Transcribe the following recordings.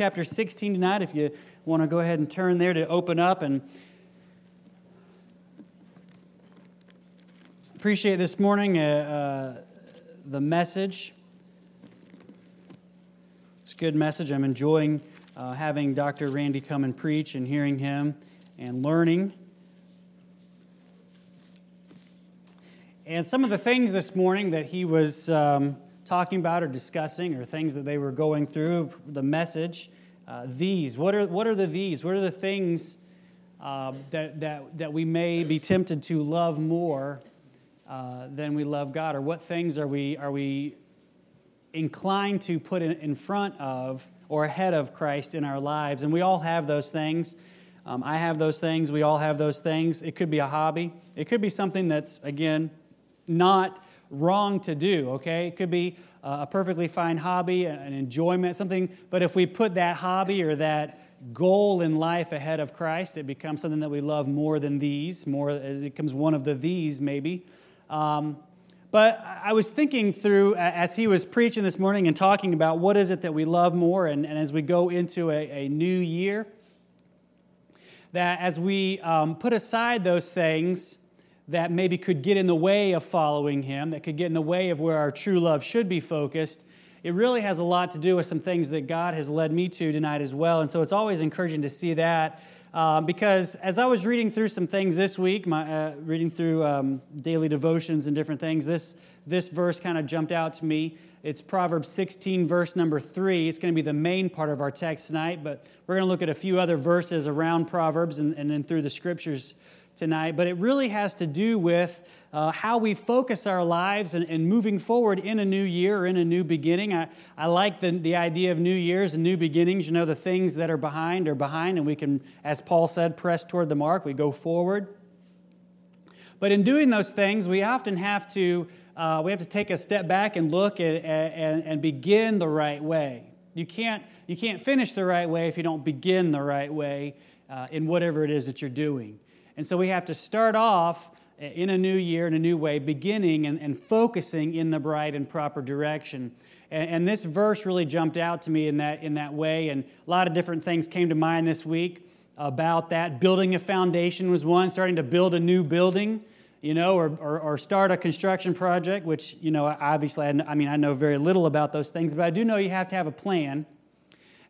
Chapter 16 tonight. If you want to go ahead and turn there to open up and appreciate this morning uh, uh, the message. It's a good message. I'm enjoying uh, having Dr. Randy come and preach and hearing him and learning. And some of the things this morning that he was. Um, talking about or discussing or things that they were going through, the message. Uh, these, what are, what are the these? What are the things uh, that, that, that we may be tempted to love more uh, than we love God? Or what things are we, are we inclined to put in, in front of or ahead of Christ in our lives? And we all have those things. Um, I have those things. We all have those things. It could be a hobby. It could be something that's, again, not wrong to do, okay? It could be a perfectly fine hobby, an enjoyment, something, but if we put that hobby or that goal in life ahead of Christ, it becomes something that we love more than these, more, it becomes one of the these maybe. Um, but I was thinking through, as he was preaching this morning and talking about what is it that we love more, and, and as we go into a, a new year, that as we um, put aside those things, that maybe could get in the way of following Him, that could get in the way of where our true love should be focused, it really has a lot to do with some things that God has led me to tonight as well. And so it's always encouraging to see that. Uh, because as I was reading through some things this week, my, uh, reading through um, daily devotions and different things, this, this verse kind of jumped out to me. It's Proverbs 16, verse number 3. It's going to be the main part of our text tonight, but we're going to look at a few other verses around Proverbs and, and then through the scriptures tonight, but it really has to do with uh, how we focus our lives and, and, moving forward in a new year or in a new beginning. I, I like the, the idea of new years and new beginnings. You know, the things that are behind are behind, and we can, as Paul said, press toward the mark. We go forward. But in doing those things, we often have to, uh, we have to take a step back and look at, and, and begin the right way. You can't, you can't finish the right way if you don't begin the right way uh, in whatever it is that you're doing. And so we have to start off in a new year, in a new way, beginning and, and focusing in the bright and proper direction. And, and, this verse really jumped out to me in that, in that way. And a lot of different things came to mind this week about that. Building a foundation was one, starting to build a new building, you know, or, or, or start a construction project, which, you know, obviously, I, I mean, I know very little about those things, but I do know you have to have a plan.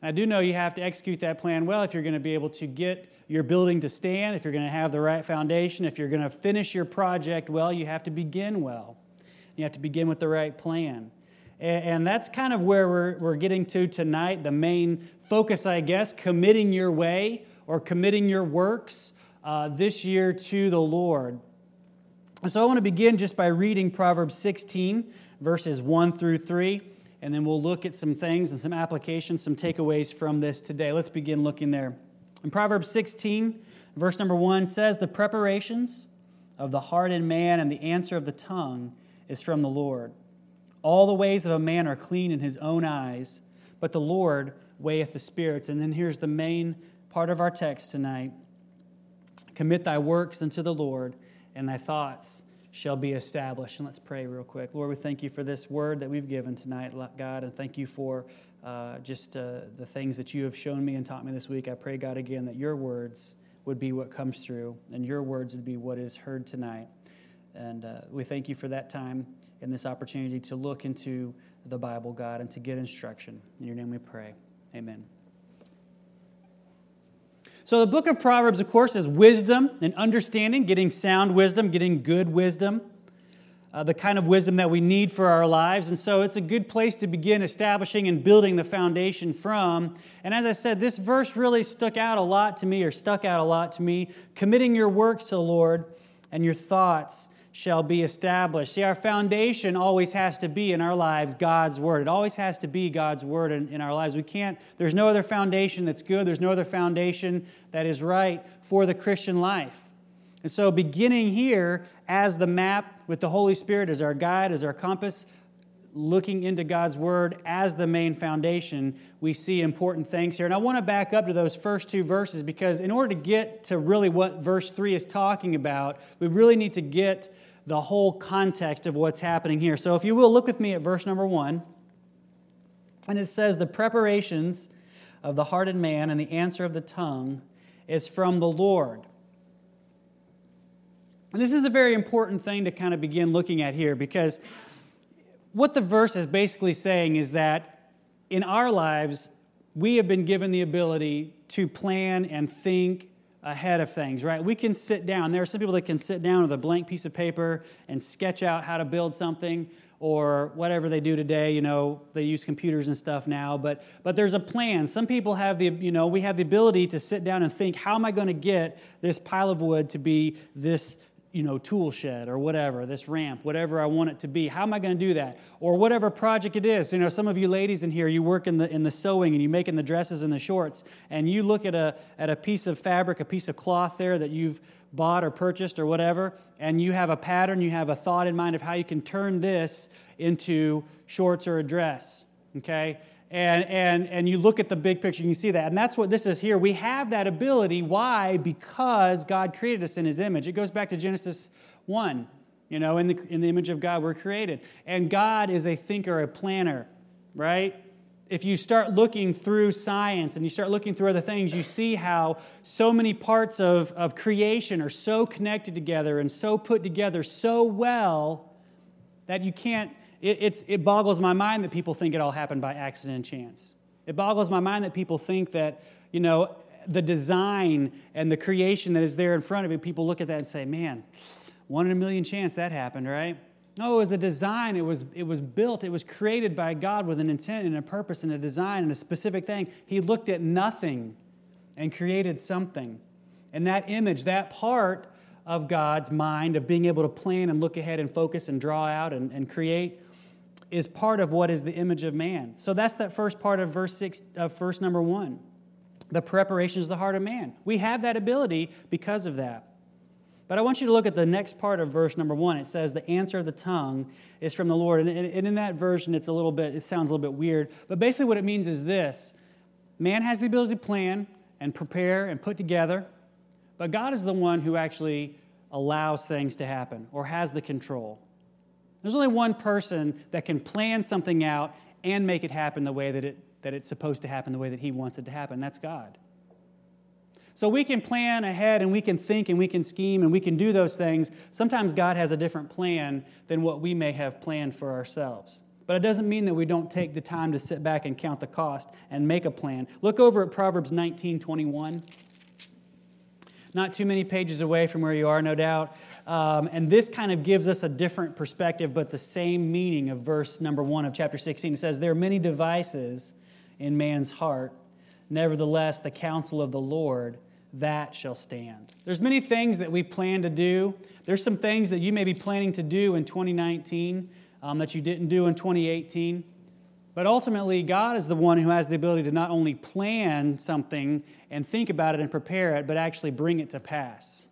I do know you have to execute that plan well if you're going to be able to get your building to stand, if you're going to have the right foundation, if you're going to finish your project well, you have to begin well. You have to begin with the right plan. And that's kind of where we're, we're getting to tonight. The main focus, I guess, committing your way or committing your works uh, this year to the Lord. And so I want to begin just by reading Proverbs 16, verses 1 through 3, and then we'll look at some things and some applications, some takeaways from this today. Let's begin looking there. In Proverbs 16, verse number 1 says, The preparations of the heart in man and the answer of the tongue is from the Lord. All the ways of a man are clean in his own eyes, but the Lord weigheth the spirits. And then here's the main part of our text tonight Commit thy works unto the Lord, and thy thoughts shall be established. And let's pray real quick. Lord, we thank you for this word that we've given tonight, God, and thank you for uh, just uh, the things that you have shown me and taught me this week. I pray, God, again, that your words would be what comes through and your words would be what is heard tonight. And uh, we thank you for that time and this opportunity to look into the Bible, God, and to get instruction. In your name we pray. Amen. So, the book of Proverbs, of course, is wisdom and understanding, getting sound wisdom, getting good wisdom uh, the kind of wisdom that we need for our lives. And so it's a good place to begin establishing and building the foundation from. And as I said, this verse really stuck out a lot to me, or stuck out a lot to me. Committing your works to the Lord and your thoughts shall be established. See, our foundation always has to be in our lives God's Word. It always has to be God's Word in, in, our lives. We can't, there's no other foundation that's good, there's no other foundation that is right for the Christian life. And so, beginning here as the map with the Holy Spirit as our guide, as our compass, looking into God's Word as the main foundation, we see important things here. And I want to back up to those first two verses because, in order to get to really what verse 3 is talking about, we really need to get the whole context of what's happening here. So, if you will, look with me at verse number 1. And it says, The preparations of the heart and man and the answer of the tongue is from the Lord. And this is a very important thing to kind of begin looking at here because what the verse is basically saying is that in our lives, we have been given the ability to plan and think ahead of things, right? We can sit down. There are some people that can sit down with a blank piece of paper and sketch out how to build something or whatever they do today you know they use computers and stuff now but but there's a plan some people have the you know we have the ability to sit down and think how am i going to get this pile of wood to be this you know, tool shed or whatever, this ramp, whatever I want it to be. How am I going to do that? Or whatever project it is. You know, some of you ladies in here, you work in the in the sewing and you're making the dresses and the shorts, and you look at a at a piece of fabric, a piece of cloth there that you've bought or purchased or whatever, and you have a pattern, you have a thought in mind of how you can turn this into shorts or a dress. Okay? And, and, and you look at the big picture, you see that. And that's what this is here. We have that ability. Why? Because God created us in His image. It goes back to Genesis 1. You know, in the, in the image of God, we're created. And God is a thinker, a planner, right? If you start looking through science and you start looking through other things, you see how so many parts of, of creation are so connected together and so put together so well that you can't it, it boggles my mind that people think it all happened by accident and chance. It boggles my mind that people think that, you know, the design and the creation that is there in front of you, people look at that and say, man, one in a million chance that happened, right? No, it was a design. It was, it was built. It was created by God with an intent and a purpose and a design and a specific thing. He looked at nothing and created something. And that image, that part of God's mind of being able to plan and look ahead and focus and draw out and, and create is part of what is the image of man. So that's that first part of verse six of verse number one. The preparation is the heart of man. We have that ability because of that. But I want you to look at the next part of verse number one. It says, The answer of the tongue is from the Lord. And in that version, it's a little bit, it sounds a little bit weird. But basically, what it means is this man has the ability to plan and prepare and put together, but God is the one who actually allows things to happen or has the control. There's only one person that can plan something out and make it happen the way that, it, that it's supposed to happen, the way that He wants it to happen. That's God. So we can plan ahead and we can think and we can scheme and we can do those things. Sometimes God has a different plan than what we may have planned for ourselves. But it doesn't mean that we don't take the time to sit back and count the cost and make a plan. Look over at Proverbs 19 21. Not too many pages away from where you are, no doubt. Um, and this kind of gives us a different perspective, but the same meaning of verse number one of chapter 16. It says, There are many devices in man's heart. Nevertheless, the counsel of the Lord, that shall stand. There's many things that we plan to do. There's some things that you may be planning to do in 2019 um, that you didn't do in 2018. But ultimately, God is the one who has the ability to not only plan something and think about it and prepare it, but actually bring it to pass.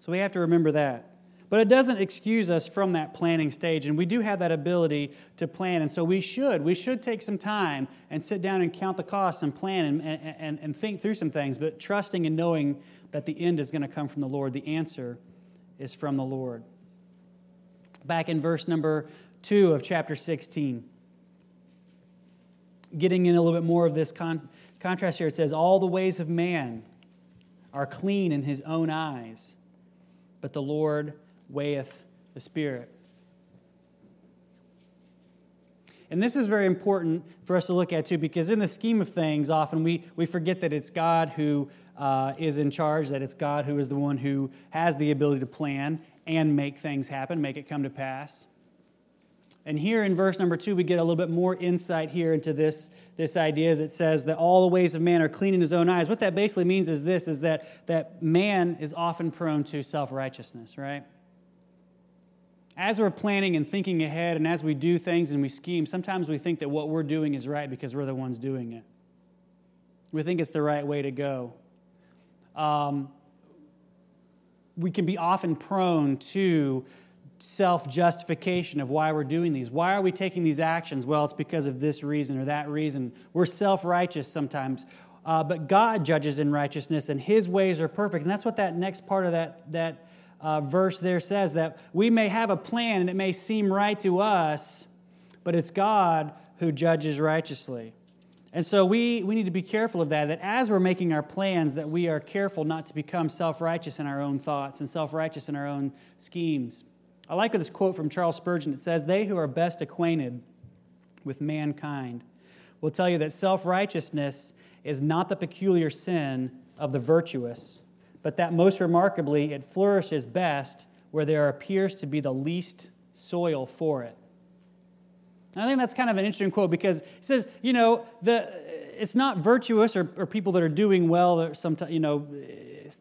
So we have to remember that. But it doesn't excuse us from that planning stage, and we do have that ability to plan. And so we should. We should take some time and sit down and count the costs and plan and, and, and think through some things, but trusting and knowing that the end is going to come from the Lord. The answer is from the Lord. Back in verse number 2 of chapter 16, getting in a little bit more of this con- contrast here, it says, All the ways of man are clean in his own eyes but the Lord weigheth the Spirit. And this is very important for us to look at too, because in the scheme of things, often we, we forget that it's God who uh, is in charge, that it's God who is the one who has the ability to plan and make things happen, make it come to pass. And here in verse number two, we get a little bit more insight here into this, this idea as it says that all the ways of man are clean in his own eyes. What that basically means is this is that, that man is often prone to self-righteousness, right? as we're planning and thinking ahead and as we do things and we scheme, sometimes we think that what we're doing is right because we're the ones doing it. We think it's the right way to go. Um, we can be often prone to self justification of why we're doing these. Why are we taking these actions? Well, it's because of this reason or that reason. We're self righteous sometimes. Uh, but God judges in righteousness, and His ways are perfect. And that's what that next part of that, that uh, verse there says that we may have a plan and it may seem right to us, but it's God who judges righteously. And so we, we need to be careful of that, that as we're making our plans, that we are careful not to become self-righteous in our own thoughts and self-righteous in our own schemes. I like this quote from Charles Spurgeon. It says, They who are best acquainted with mankind will tell you that self-righteousness is not the peculiar sin of the virtuous, but that most remarkably it flourishes best where there appears to be the least soil for it. I think that's kind of an interesting quote because he says, you know, the, it's not virtuous or, or people that are doing well that sometimes, you know,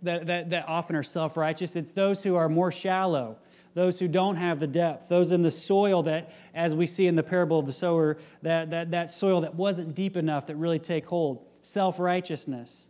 that, that, that often are self righteous. It's those who are more shallow, those who don't have the depth, those in the soil that, as we see in the parable of the sower, that, that, that soil that wasn't deep enough that really take hold. Self righteousness.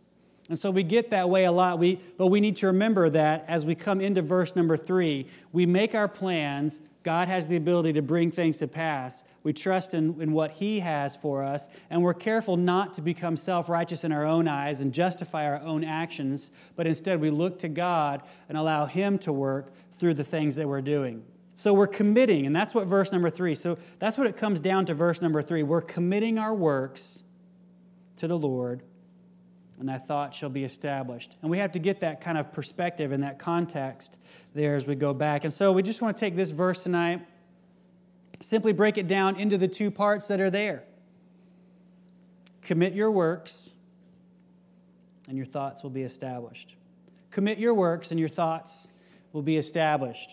And so we get that way a lot. We, but we need to remember that as we come into verse number three, we make our plans God has the ability to bring things to pass. We trust in, in what He has for us, and we're careful not to become self righteous in our own eyes and justify our own actions, but instead we look to God and allow Him to work through the things that we're doing. So we're committing, and that's what verse number three. So that's what it comes down to, verse number three. We're committing our works to the Lord, and thy thought shall be established. And we have to get that kind of perspective and that context there as we go back. And so we just want to take this verse tonight, simply break it down into the two parts that are there. Commit your works, and your thoughts will be established. Commit your works, and your thoughts will be established.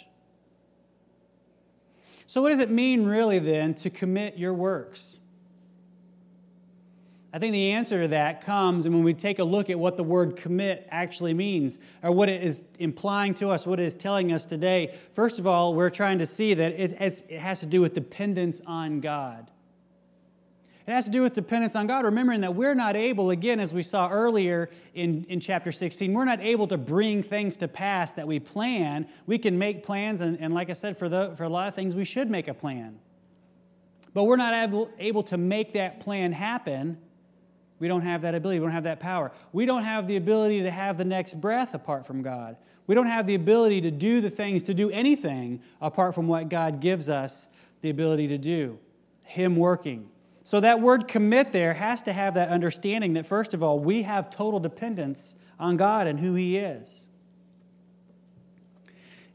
So, what does it mean, really, then, to commit your works? I think the answer to that comes and when we take a look at what the word commit actually means, or what it is implying to us, what it is telling us today. First of all, we're trying to see that it, it has to do with dependence on God. It has to do with dependence on God, remembering that we're not able, again, as we saw earlier in, in chapter 16, we're not able to bring things to pass that we plan. We can make plans, and, and like I said, for, the, for a lot of things, we should make a plan. But we're not able, able to make that plan happen we don't have that ability. We don't have that power. We don't have the ability to have the next breath apart from God. We don't have the ability to do the things, to do anything apart from what God gives us the ability to do. Him working. So that word commit there has to have that understanding that, first of all, we have total dependence on God and who He is.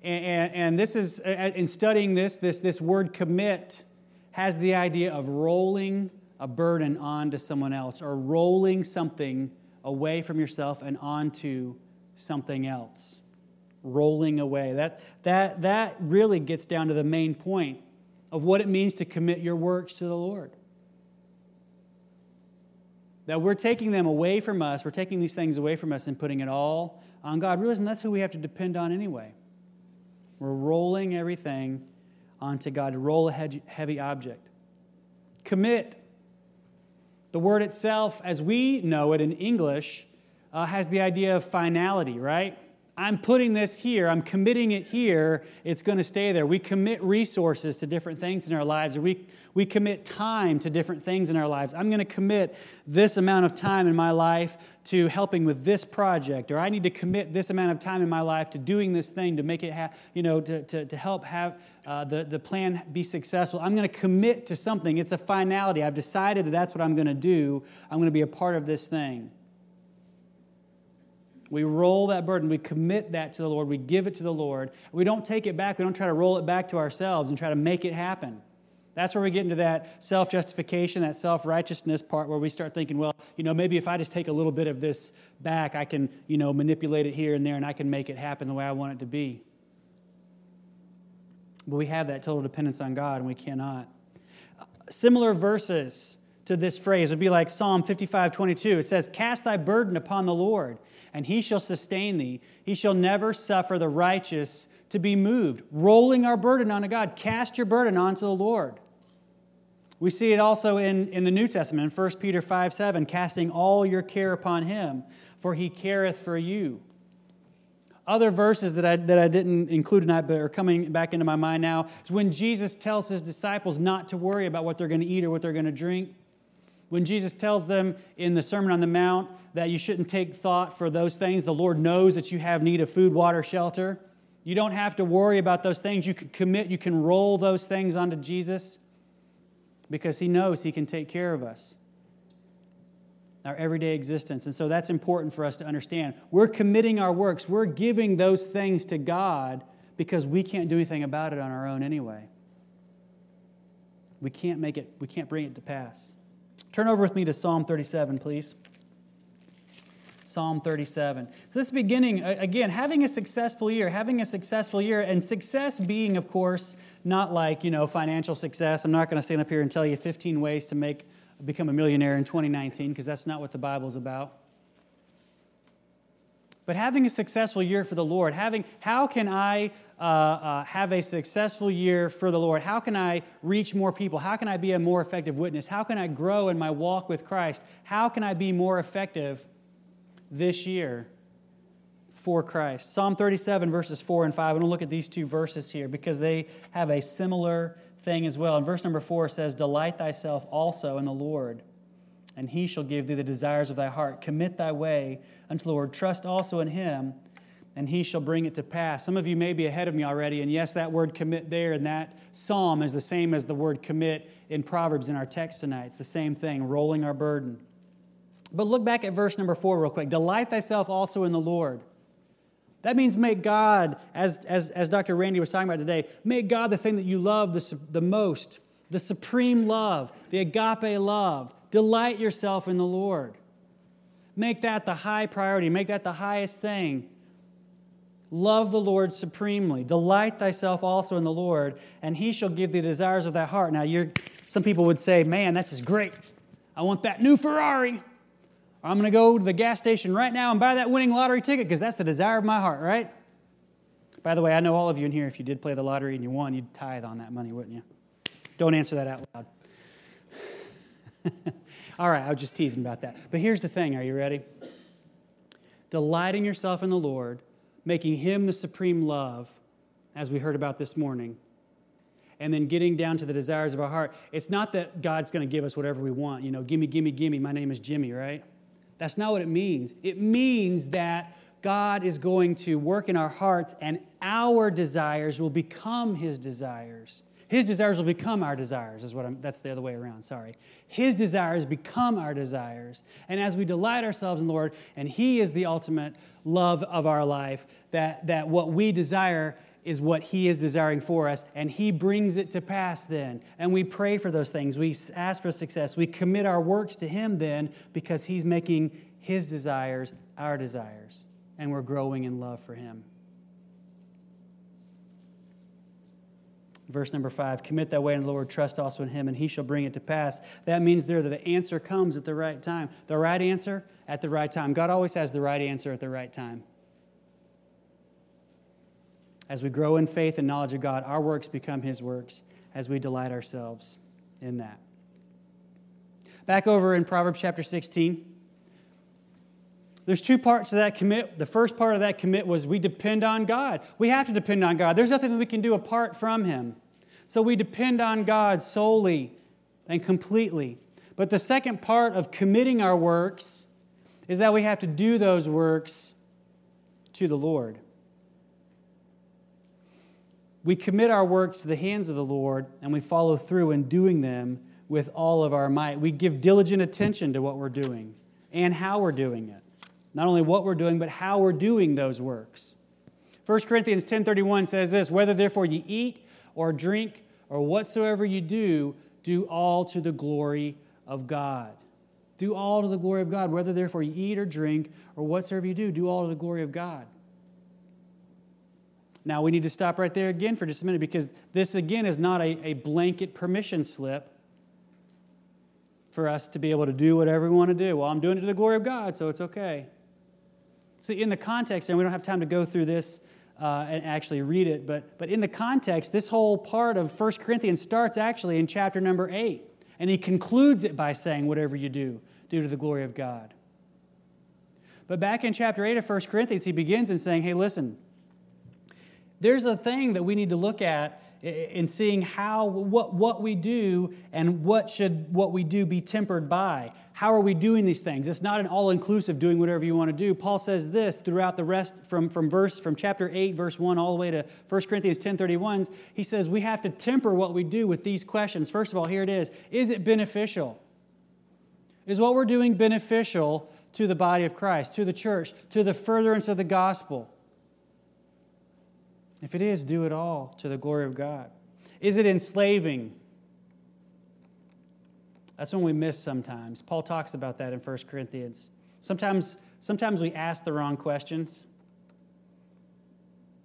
And, and, and this is, in studying this, this, this word commit has the idea of rolling a burden onto someone else or rolling something away from yourself and onto something else. Rolling away. That, that, that really gets down to the main point of what it means to commit your works to the Lord. That we're taking them away from us, we're taking these things away from us and putting it all on God. Realizing that's who we have to depend on anyway. We're rolling everything onto God roll a heavy object. Commit the word itself, as we know it in English, uh, has the idea of finality, right? I'm putting this here, I'm committing it here, it's going to stay there. We commit resources to different things in our lives, or we, we commit time to different things in our lives. I'm going to commit this amount of time in my life to helping with this project, or I need to commit this amount of time in my life to doing this thing to make it, ha- you know, to, to, to help have uh, the, the plan be successful. I'm going to commit to something. It's a finality. I've decided that that's what I'm going to do. I'm going to be a part of this thing. We roll that burden. We commit that to the Lord. We give it to the Lord. We don't take it back. We don't try to roll it back to ourselves and try to make it happen. That's where we get into that self justification, that self righteousness part where we start thinking, well, you know, maybe if I just take a little bit of this back, I can, you know, manipulate it here and there and I can make it happen the way I want it to be. But we have that total dependence on God and we cannot. Similar verses to this phrase would be like Psalm 55 22. It says, Cast thy burden upon the Lord and he shall sustain thee. He shall never suffer the righteous to be moved, rolling our burden onto God. Cast your burden onto the Lord. We see it also in, in the New Testament, in 1 Peter 5 7, casting all your care upon him, for he careth for you. Other verses that I, that I didn't include tonight but are coming back into my mind now is when Jesus tells his disciples not to worry about what they're going to eat or what they're going to drink. When Jesus tells them in the Sermon on the Mount that you shouldn't take thought for those things, the Lord knows that you have need of food, water, shelter. You don't have to worry about those things. You can commit, you can roll those things onto Jesus because He knows He can take care of us, our everyday existence. And so that's important for us to understand. We're committing our works, we're giving those things to God because we can't do anything about it on our own anyway. We can't make it, we can't bring it to pass. Turn over with me to Psalm 37, please. Psalm 37. So, this beginning, again, having a successful year, having a successful year, and success being, of course, not like, you know, financial success. I'm not going to stand up here and tell you 15 ways to make become a millionaire in 2019 because that's not what the Bible's about. But having a successful year for the Lord, having how can I uh, uh, have a successful year for the Lord? How can I reach more people? How can I be a more effective witness? How can I grow in my walk with Christ? How can I be more effective this year? for Christ. Psalm 37, verses 4 and 5. I'm going to look at these two verses here because they have a similar thing as well. And verse number 4 says, Delight thyself also in the Lord, and he shall give thee the desires of thy heart. Commit thy way unto the Lord. Trust also in him, and he shall bring it to pass. Some of you may be ahead of me already, and yes, that word commit there in that psalm is the same as the word commit in Proverbs in our text tonight. It's the same thing, rolling our burden. But look back at verse number 4 real quick. Delight thyself also in the Lord that means make God, as, as, as Dr. Randy was talking about today, make God the thing that you love the, the most, the supreme love, the agape love. Delight yourself in the Lord. Make that the high priority, make that the highest thing. Love the Lord supremely. Delight thyself also in the Lord, and he shall give thee the desires of thy heart. Now, you're, some people would say, man, that's just great. I want that new Ferrari. I'm going to go to the gas station right now and buy that winning lottery ticket because that's the desire of my heart, right? By the way, I know all of you in here, if you did play the lottery and you won, you'd tithe on that money, wouldn't you? Don't answer that out loud. all right, I was just teasing about that. But here's the thing are you ready? Delighting yourself in the Lord, making Him the supreme love, as we heard about this morning, and then getting down to the desires of our heart. It's not that God's going to give us whatever we want. You know, gimme, gimme, gimme. My name is Jimmy, right? That's not what it means. It means that God is going to work in our hearts and our desires will become his desires. His desires will become our desires, is what I'm, that's the other way around, sorry. His desires become our desires. And as we delight ourselves in the Lord, and He is the ultimate love of our life, that, that what we desire is what He is desiring for us, and He brings it to pass then. And we pray for those things. We ask for success. We commit our works to Him then because He's making His desires our desires, and we're growing in love for Him. Verse number five commit that way in the Lord, trust also in Him, and He shall bring it to pass. That means there that the answer comes at the right time. The right answer at the right time. God always has the right answer at the right time. As we grow in faith and knowledge of God, our works become His works as we delight ourselves in that. Back over in Proverbs chapter 16. There's two parts to that commit. The first part of that commit was we depend on God. We have to depend on God. There's nothing that we can do apart from Him. So we depend on God solely and completely. But the second part of committing our works is that we have to do those works to the Lord we commit our works to the hands of the Lord and we follow through in doing them with all of our might. We give diligent attention to what we're doing and how we're doing it. Not only what we're doing, but how we're doing those works. 1 Corinthians 10:31 says this, whether therefore you eat or drink or whatsoever you do, do all to the glory of God. Do all to the glory of God. Whether therefore you eat or drink or whatsoever you do, do all to the glory of God. Now, we need to stop right there again for just a minute because this, again, is not a, a blanket permission slip for us to be able to do whatever we want to do. Well, I'm doing it to the glory of God, so it's okay. See, in the context, and we don't have time to go through this uh, and actually read it. But, but in the context, this whole part of 1 Corinthians starts actually in chapter number 8. And he concludes it by saying, Whatever you do, do to the glory of God. But back in chapter 8 of 1 Corinthians, he begins in saying, Hey, listen, there's a thing that we need to look at in seeing how what, what we do and what should what we do be tempered by how are we doing these things? It's not an all-inclusive doing whatever you want to do. Paul says this throughout the rest from, from verse from chapter 8 verse 1 all the way to 1 corinthians 10 31 he says we have to temper what we do with these questions. First of all here it is. Is it beneficial? Is what we're doing beneficial to the body of christ to the church to the furtherance of the gospel? If it is, do it all to the glory of God. Is it enslaving? That's when we miss sometimes. Paul talks about that in 1 Corinthians. Sometimes, sometimes we ask the wrong questions.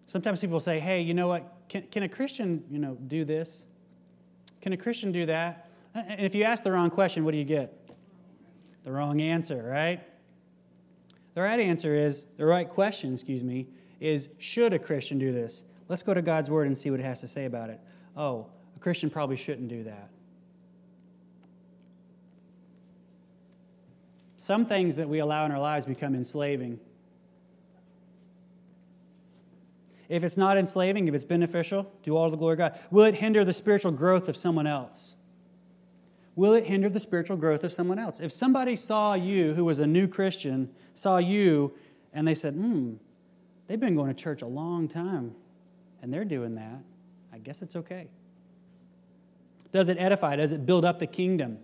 Sometimes people say, hey, you know what? Can, can a Christian, you know, do this? Can a Christian do that? And if you ask the wrong question, what do you get? The wrong answer, right? The right answer is, the right question, excuse me, is should a Christian do this? Let's go to God's Word and see what it has to say about it. Oh, a Christian probably shouldn't do that. Some things that we allow in our lives become enslaving. If it's not enslaving, if it's beneficial, do all the glory of God. Will it hinder the spiritual growth of someone else? Will it hinder the spiritual growth of someone else? If somebody saw you who was a new Christian, saw you, and they said, hmm, they've been going to church a long time and they're doing that, I guess it's okay. Does it edify? Does it build up the kingdom?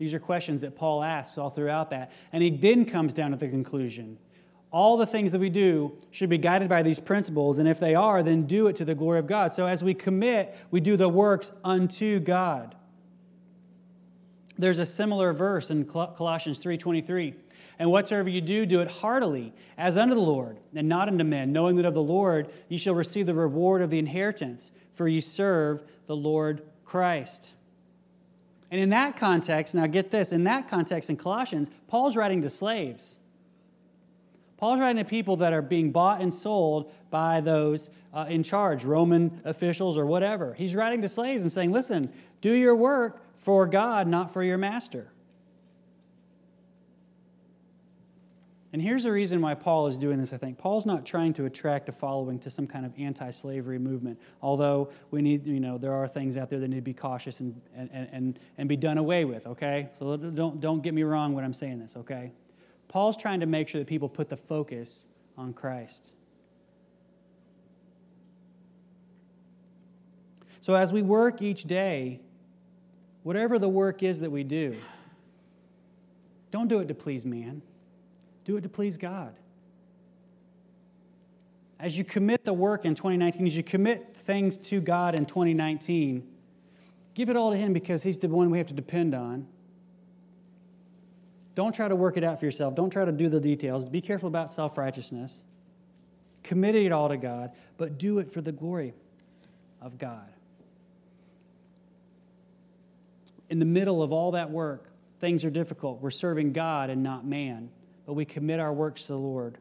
These are questions that Paul asks all throughout that. And he then comes down to the conclusion. All the things that we do should be guided by these principles, and if they are, then do it to the glory of God. So as we commit, we do the works unto God. There's a similar verse in Colossians 3:23. And whatsoever you do, do it heartily, as unto the Lord, and not unto men, knowing that of the Lord ye shall receive the reward of the inheritance, for ye serve the Lord Christ. And in that context, now get this, in that context in Colossians, Paul's writing to slaves. Paul's writing to people that are being bought and sold by those uh, in charge, Roman officials or whatever. He's writing to slaves and saying, listen, do your work for God, not for your master. And here's the reason why Paul is doing this, I think. Paul's not trying to attract a following to some kind of anti slavery movement, although we need, you know, there are things out there that need to be cautious and, and, and, and be done away with, okay? So don't, don't get me wrong when I'm saying this, okay? Paul's trying to make sure that people put the focus on Christ. So as we work each day, whatever the work is that we do, don't do it to please man. Do it to please God. As you commit the work in 2019, as you commit things to God in 2019, give it all to Him because He's the one we have to depend on. Don't try to work it out for yourself. Don't try to do the details. Be careful about self righteousness. Commit it all to God, but do it for the glory of God. In the middle of all that work, things are difficult. We're serving God and not man but we commit our works to the Lord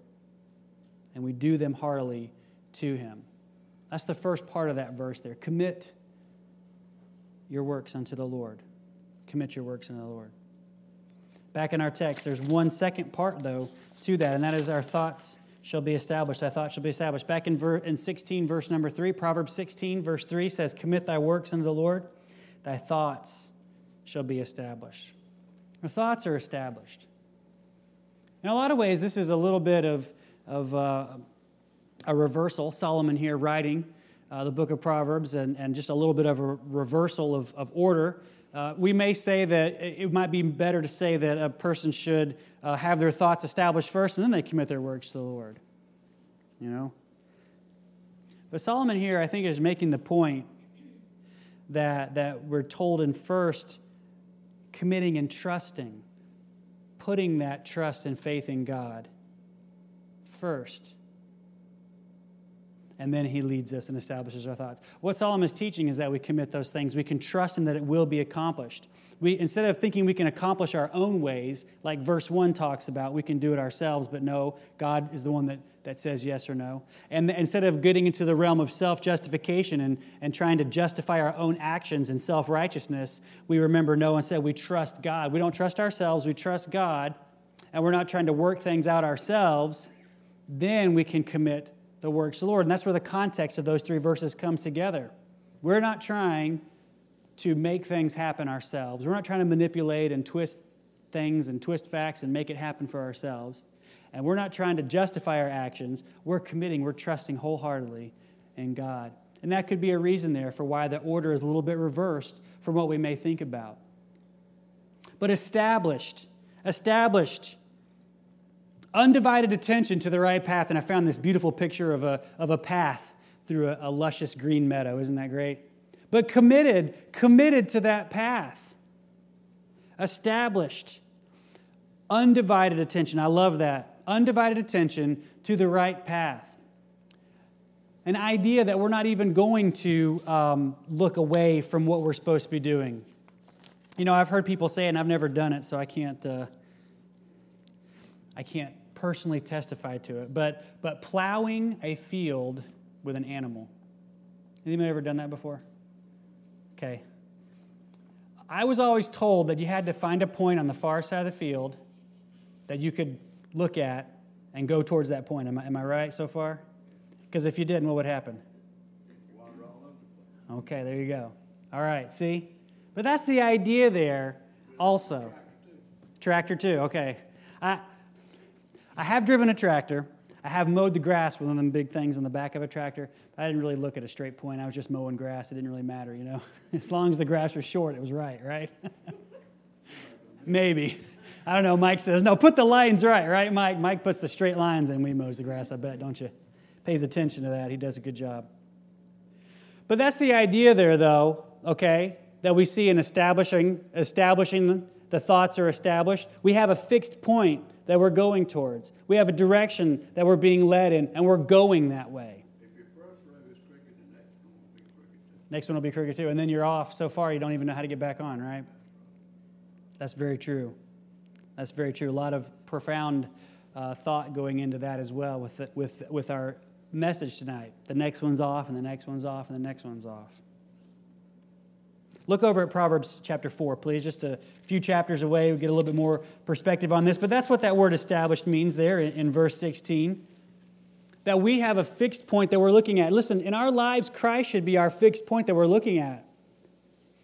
and we do them heartily to Him. That's the first part of that verse there. Commit your works unto the Lord. Commit your works unto the Lord. Back in our text, there's one second part, though, to that, and that is our thoughts shall be established. Thy thoughts shall be established. Back in, ver- in 16, verse number 3, Proverbs 16, verse 3 says, Commit thy works unto the Lord, thy thoughts shall be established. Our thoughts are established. In a lot of ways, this is a little bit of, of uh, a reversal. Solomon here writing uh, the book of Proverbs and, and just a little bit of a reversal of, of order. Uh, we may say that it might be better to say that a person should uh, have their thoughts established first and then they commit their works to the Lord. You know? But Solomon here, I think, is making the point that, that we're told in first committing and trusting putting that trust and faith in God first. And then he leads us and establishes our thoughts. What Solomon is teaching is that we commit those things. We can trust him that it will be accomplished. We, instead of thinking we can accomplish our own ways, like verse 1 talks about, we can do it ourselves, but no, God is the one that, that says yes or no. And instead of getting into the realm of self justification and, and trying to justify our own actions and self righteousness, we remember no, one said we trust God. We don't trust ourselves, we trust God, and we're not trying to work things out ourselves. Then we can commit the works of the Lord. And that's where the context of those three verses comes together. We're not trying to make things happen ourselves, we're not trying to manipulate and twist things and twist facts and make it happen for ourselves. And we're not trying to justify our actions. We're committing, we're trusting wholeheartedly in God. And that could be a reason there for why the order is a little bit reversed from what we may think about. But established, established, undivided attention to the right path. And I found this beautiful picture of a, of a path through a, a luscious green meadow. Isn't that great? But committed, committed to that path. Established, undivided attention. I love that undivided attention to the right path. An idea that we're not even going to um, look away from what we're supposed to be doing. You know, I've heard people say, it, and I've never done it, so I can't, uh, I can't personally testify to it. But but plowing a field with an animal. Anybody ever done that before? Okay. I was always told that you had to find a point on the far side of the field that you could look at and go towards that point. Am I, am I right so far? Because if you didn't, what would happen? Okay, there you go. All right, see? But that's the idea there also. Tractor too, okay. I, I have driven a tractor. I have mowed the grass with one of them big things on the back of a tractor. I didn't really look at a straight point. I was just mowing grass. It didn't really matter, you know. As long as the grass was short, it was right, right? Maybe. I don't know. Mike says, no, put the lines right, right, Mike? Mike puts the straight lines and we mows the grass, I bet, don't you? Pays attention to that. He does a good job. But that's the idea there, though, okay, that we see in establishing, establishing the thoughts are established. We have a fixed point that we're going towards. We have a direction that we're being led in, and we're going that way. Next one will be crooked too. And then you're off so far you don't even know how to get back on, right? That's very true. That's very true. A lot of profound uh, thought going into that as well with, the, with, with our message tonight. The next one's off, and the next one's off, and the next one's off. Look over at Proverbs chapter 4, please. Just a few chapters away, we get a little bit more perspective on this. But that's what that word established means there in, in verse 16. That we have a fixed point that we're looking at. Listen, in our lives, Christ should be our fixed point that we're looking at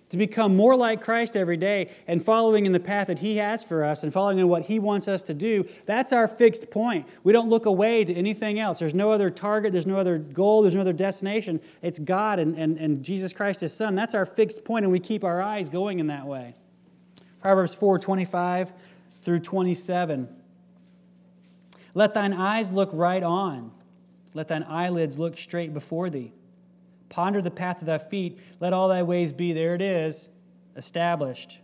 to become more like Christ every day and following in the path that He has for us and following in what He wants us to do, that's our fixed point. We don't look away to anything else. There's no other target, there's no other goal, there's no other destination. It's God and, and, and Jesus Christ, His Son. That's our fixed point, and we keep our eyes going in that way. Proverbs 4 25 through 27. Let thine eyes look right on, let thine eyelids look straight before thee. Ponder the path of thy feet. Let all thy ways be, there it is, established.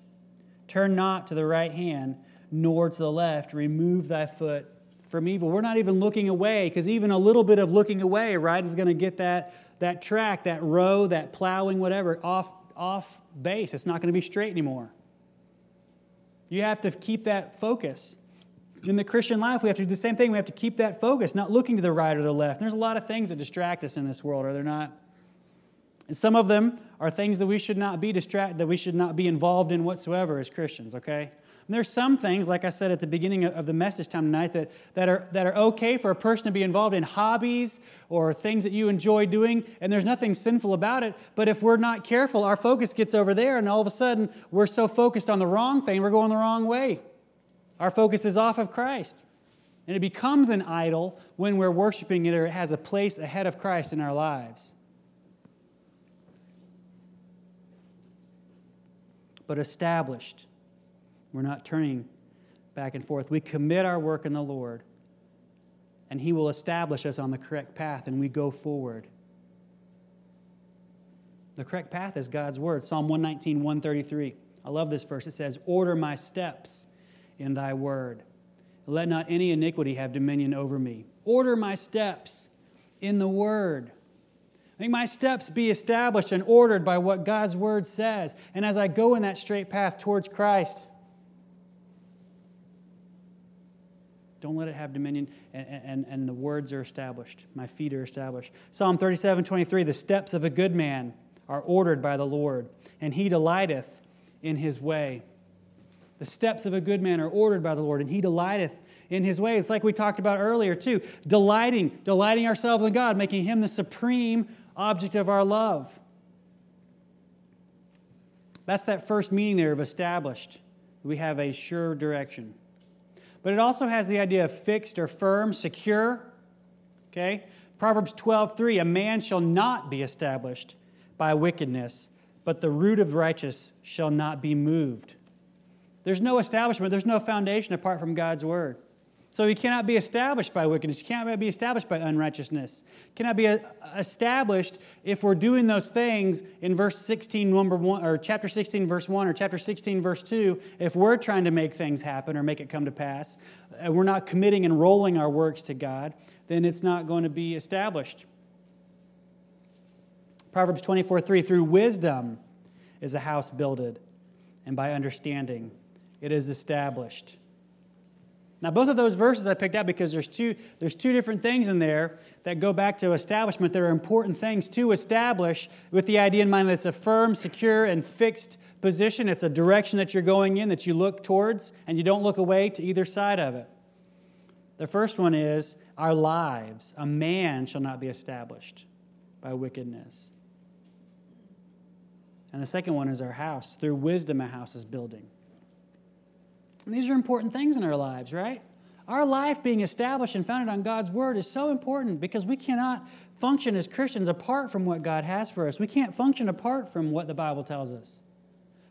Turn not to the right hand, nor to the left. Remove thy foot from evil. We're not even looking away, because even a little bit of looking away, right, is going to get that, that track, that row, that plowing, whatever, off, off base. It's not going to be straight anymore. You have to keep that focus. In the Christian life, we have to do the same thing. We have to keep that focus, not looking to the right or the left. There's a lot of things that distract us in this world, are there not? And some of them are things that we should not be distracted, that we should not be involved in whatsoever as Christians, okay? And there's some things, like I said at the beginning of the message time tonight, that, that, are, that are okay for a person to be involved in hobbies or things that you enjoy doing, and there's nothing sinful about it. But if we're not careful, our focus gets over there, and all of a sudden we're so focused on the wrong thing, we're going the wrong way. Our focus is off of Christ. And it becomes an idol when we're worshiping it or it has a place ahead of Christ in our lives. But established. We're not turning back and forth. We commit our work in the Lord, and He will establish us on the correct path, and we go forward. The correct path is God's word. Psalm 119, 133. I love this verse. It says, Order my steps in thy word. Let not any iniquity have dominion over me. Order my steps in the word. Make my steps be established and ordered by what God's word says. And as I go in that straight path towards Christ, Don't let it have dominion. And, and, and the words are established. My feet are established. Psalm 37 23 The steps of a good man are ordered by the Lord, and he delighteth in his way. The steps of a good man are ordered by the Lord, and he delighteth in his way. It's like we talked about earlier, too. Delighting, delighting ourselves in God, making him the supreme object of our love. That's that first meaning there of established. We have a sure direction. But it also has the idea of fixed or firm, secure. Okay? Proverbs 12:3, a man shall not be established by wickedness, but the root of righteous shall not be moved. There's no establishment, there's no foundation apart from God's word. So he cannot be established by wickedness. He cannot be established by unrighteousness. He cannot be uh, established if we're doing those things in verse 16, number one, or chapter 16, verse 1, or chapter 16, verse 2. If we're trying to make things happen or make it come to pass, and uh, we're not committing and rolling our works to God, then it's not going to be established. Proverbs 24, 3 Through wisdom is a house builded, and by understanding it is established. Now, both of those verses I picked out because there's two, there's two different things in there that go back to establishment. There are important things to establish with the idea in mind that it's a firm, secure, and fixed position. It's a direction that you're going in that you look towards and you don't look away to either side of it. The first one is our lives. A man shall not be established by wickedness. And the second one is our house. Through wisdom, a house is building. And these are important things in our lives, right? Our life being established and founded on God's word is so important because we cannot function as Christians apart from what God has for us. We can't function apart from what the Bible tells us.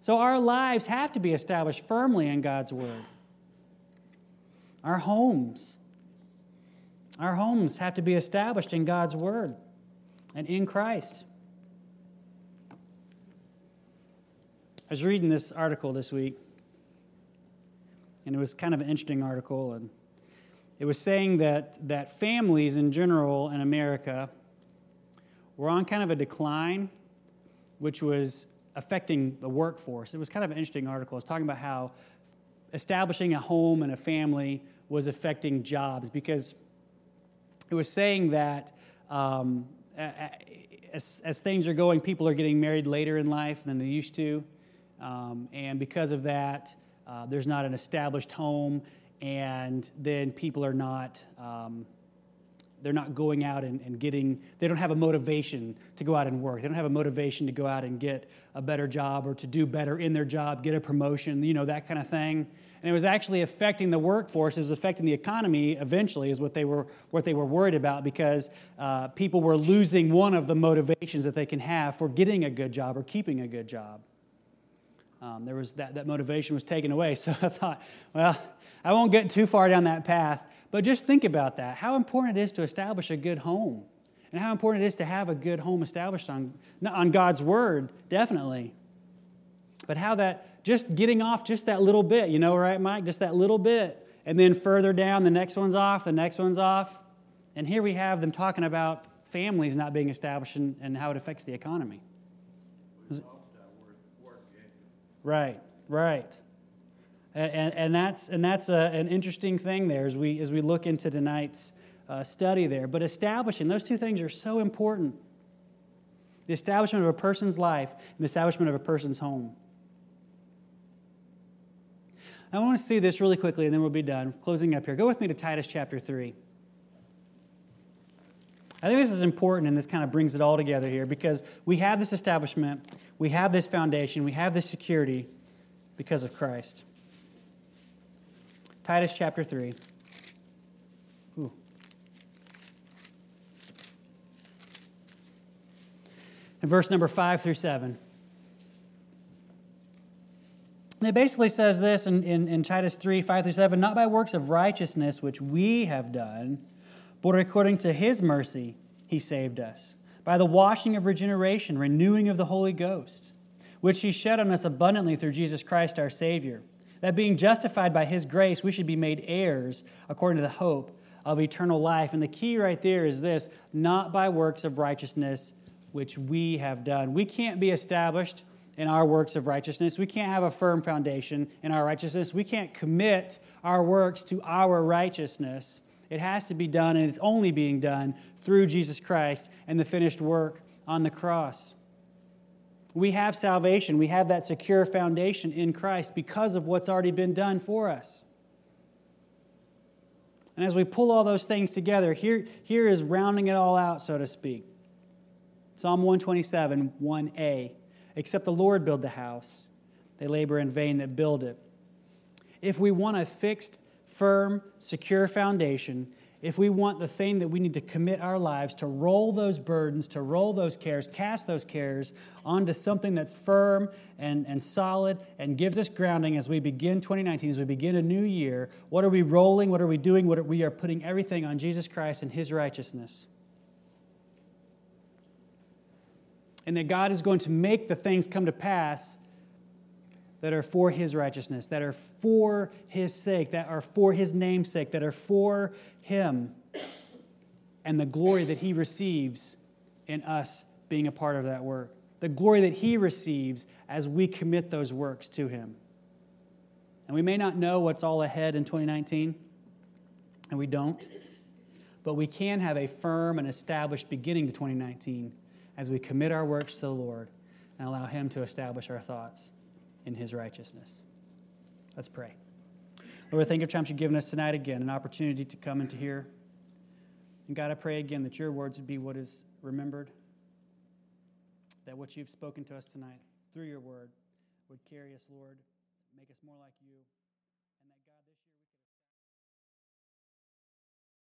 So our lives have to be established firmly in God's word. Our homes. Our homes have to be established in God's word and in Christ. I was reading this article this week and it was kind of an interesting article. And it was saying that, that families in general in America were on kind of a decline, which was affecting the workforce. It was kind of an interesting article. It was talking about how establishing a home and a family was affecting jobs because it was saying that um, as, as, things are going, people are getting married later in life than they used to. Um, and because of that, uh, there's not an established home, and then people are not. Um, they're not going out and, and, getting, they don't have a motivation to go out and work. They don't have a motivation to go out and get a better job or to do better in their job, get a promotion, you know, that kind of thing. And it was actually affecting the workforce. It was affecting the economy eventually, is what they were, what they were worried about because uh, people were losing one of the motivations that they can have for getting a good job or keeping a good job um, there was that, that motivation was taken away. So I thought, well, I won't get too far down that path, but just think about that. How important it is to establish a good home, and how important it is to have a good home established on, on God's word, definitely. But how that, just getting off just that little bit, you know, right, Mike? Just that little bit. And then further down, the next one's off, the next one's off. And here we have them talking about families not being established and, and how it affects the economy. Right, right. And, and, and that's, and that's a, an interesting thing there as we, as we look into tonight's uh, study there. But establishing, those two things are so important the establishment of a person's life and the establishment of a person's home. I want to see this really quickly and then we'll be done. Closing up here. Go with me to Titus chapter 3. I think this is important and this kind of brings it all together here because we have this establishment, we have this foundation, we have this security because of Christ. Titus chapter 3. Ooh. And verse number 5 through 7. And it basically says this in, in, in Titus 3 5 through 7 not by works of righteousness which we have done but according to his mercy, he saved us by the washing of regeneration, renewing of the Holy Ghost, which he shed on us abundantly through Jesus Christ our Savior, that being justified by his grace, we should be made heirs according to the hope of eternal life. And the key right there is this not by works of righteousness which we have done. We can't be established in our works of righteousness. We can't have a firm foundation in our righteousness. We can't commit our works to our righteousness. It has to be done, and it's only being done through Jesus Christ and the finished work on the cross. We have salvation. We have that secure foundation in Christ because of what's already been done for us. And as we pull all those things together, here, here is rounding it all out, so to speak. Psalm 127, 1a. Except the Lord build the house, they labor in vain that build it. If we want a fixed, firm, secure foundation, if we want the thing that we need to commit our lives to roll those burdens, to roll those cares, cast those cares onto something that's firm and, and solid and gives us grounding as we begin 2019, as we begin a new year, what are we rolling? What are we doing? What are, we are putting everything on Jesus Christ and His righteousness. And that God is going to make the things come to pass that are for his righteousness, that are for his sake, that are for his name's sake, that are for him, and the glory that he receives in us being a part of that work. The glory that he receives as we commit those works to him. And we may not know what's all ahead in 2019, and we don't, but we can have a firm and established beginning to 2019 as we commit our works to the Lord and allow him to establish our thoughts in his righteousness. Let's pray. Lord, thank you for you've given us tonight again, an opportunity to come and to hear. And God, I pray again that your words would be what is remembered, that what you've spoken to us tonight through your word would carry us, Lord, make us more like you.